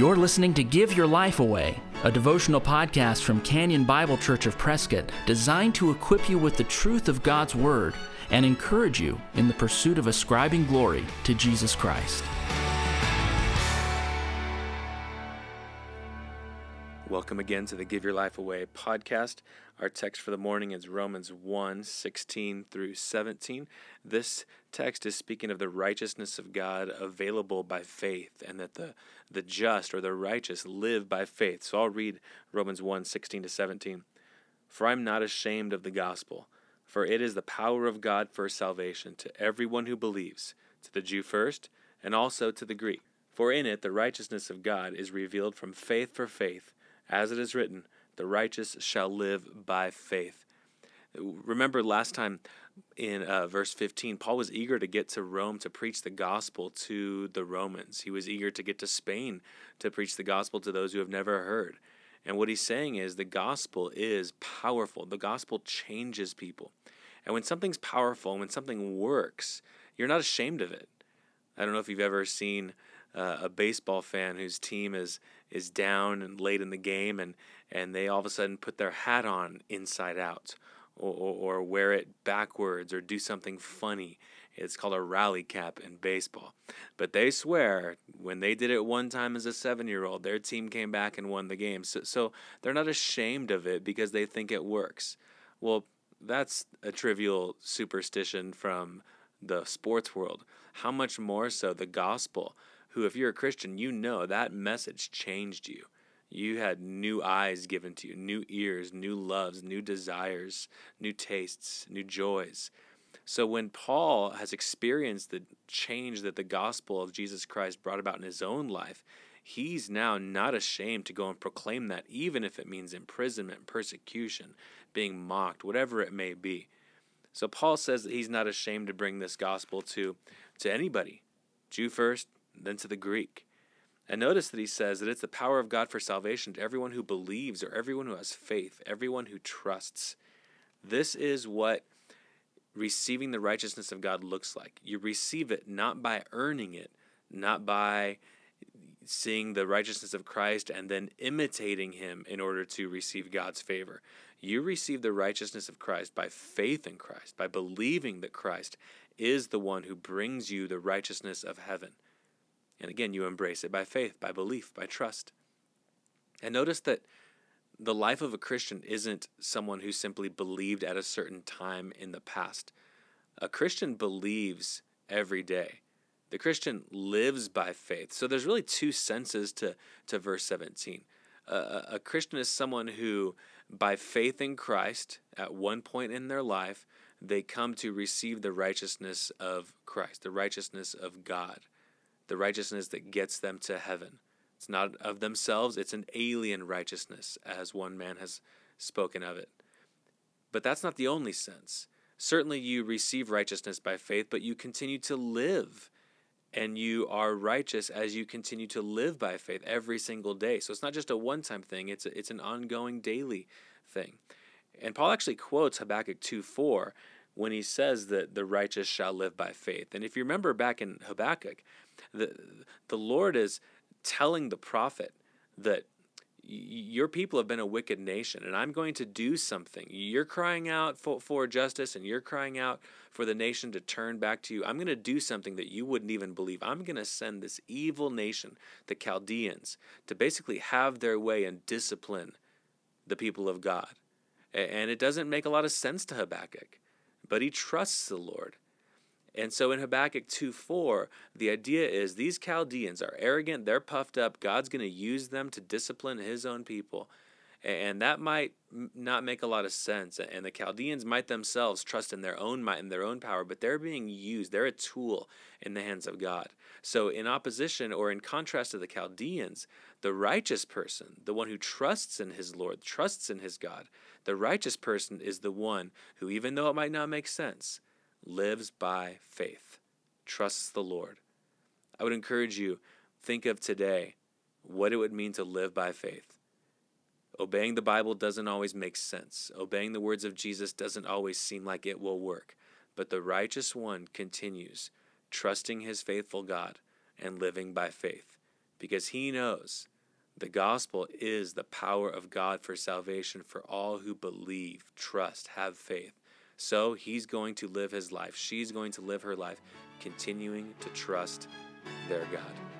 You're listening to Give Your Life Away, a devotional podcast from Canyon Bible Church of Prescott designed to equip you with the truth of God's Word and encourage you in the pursuit of ascribing glory to Jesus Christ. Welcome again to the Give Your Life Away podcast. Our text for the morning is Romans 1 16 through 17. This text is speaking of the righteousness of God available by faith, and that the, the just or the righteous live by faith. So I'll read Romans 1 16 to 17. For I'm not ashamed of the gospel, for it is the power of God for salvation to everyone who believes, to the Jew first, and also to the Greek. For in it the righteousness of God is revealed from faith for faith as it is written, the righteous shall live by faith. Remember last time in uh, verse 15, Paul was eager to get to Rome to preach the gospel to the Romans. He was eager to get to Spain to preach the gospel to those who have never heard. And what he's saying is the gospel is powerful. The gospel changes people. And when something's powerful, when something works, you're not ashamed of it. I don't know if you've ever seen uh, a baseball fan whose team is is down and late in the game and and they all of a sudden put their hat on inside out or, or, or wear it backwards or do something funny. It's called a rally cap in baseball. But they swear when they did it one time as a seven year old their team came back and won the game. So, so they're not ashamed of it because they think it works. Well that's a trivial superstition from the sports world. How much more so the gospel who, if you're a Christian, you know that message changed you. You had new eyes given to you, new ears, new loves, new desires, new tastes, new joys. So when Paul has experienced the change that the gospel of Jesus Christ brought about in his own life, he's now not ashamed to go and proclaim that, even if it means imprisonment, persecution, being mocked, whatever it may be. So Paul says that he's not ashamed to bring this gospel to, to anybody, Jew first, then to the Greek. And notice that he says that it's the power of God for salvation to everyone who believes or everyone who has faith, everyone who trusts. This is what receiving the righteousness of God looks like. You receive it not by earning it, not by seeing the righteousness of Christ and then imitating him in order to receive God's favor. You receive the righteousness of Christ by faith in Christ, by believing that Christ is the one who brings you the righteousness of heaven. And again, you embrace it by faith, by belief, by trust. And notice that the life of a Christian isn't someone who simply believed at a certain time in the past. A Christian believes every day. The Christian lives by faith. So there's really two senses to, to verse 17. Uh, a Christian is someone who, by faith in Christ, at one point in their life, they come to receive the righteousness of Christ, the righteousness of God the righteousness that gets them to heaven. It's not of themselves, it's an alien righteousness, as one man has spoken of it. But that's not the only sense. Certainly, you receive righteousness by faith, but you continue to live. And you are righteous as you continue to live by faith every single day. So it's not just a one time thing, it's, a, it's an ongoing daily thing. And Paul actually quotes Habakkuk 2 4 when he says that the righteous shall live by faith. And if you remember back in Habakkuk, the, the Lord is telling the prophet that your people have been a wicked nation and i'm going to do something. You're crying out for, for justice and you're crying out for the nation to turn back to you. I'm going to do something that you wouldn't even believe. I'm going to send this evil nation the chaldeans to basically have their way and discipline the people of god. And it doesn't make a lot of sense to habakkuk but he trusts the lord and so in Habakkuk 2 4, the idea is these Chaldeans are arrogant, they're puffed up. God's going to use them to discipline his own people. And that might not make a lot of sense. And the Chaldeans might themselves trust in their own might and their own power, but they're being used. They're a tool in the hands of God. So, in opposition or in contrast to the Chaldeans, the righteous person, the one who trusts in his Lord, trusts in his God, the righteous person is the one who, even though it might not make sense, lives by faith, trusts the Lord. I would encourage you think of today what it would mean to live by faith. Obeying the Bible doesn't always make sense. Obeying the words of Jesus doesn't always seem like it will work. But the righteous one continues trusting his faithful God and living by faith. because he knows the gospel is the power of God for salvation for all who believe, trust, have faith. So he's going to live his life. She's going to live her life, continuing to trust their God.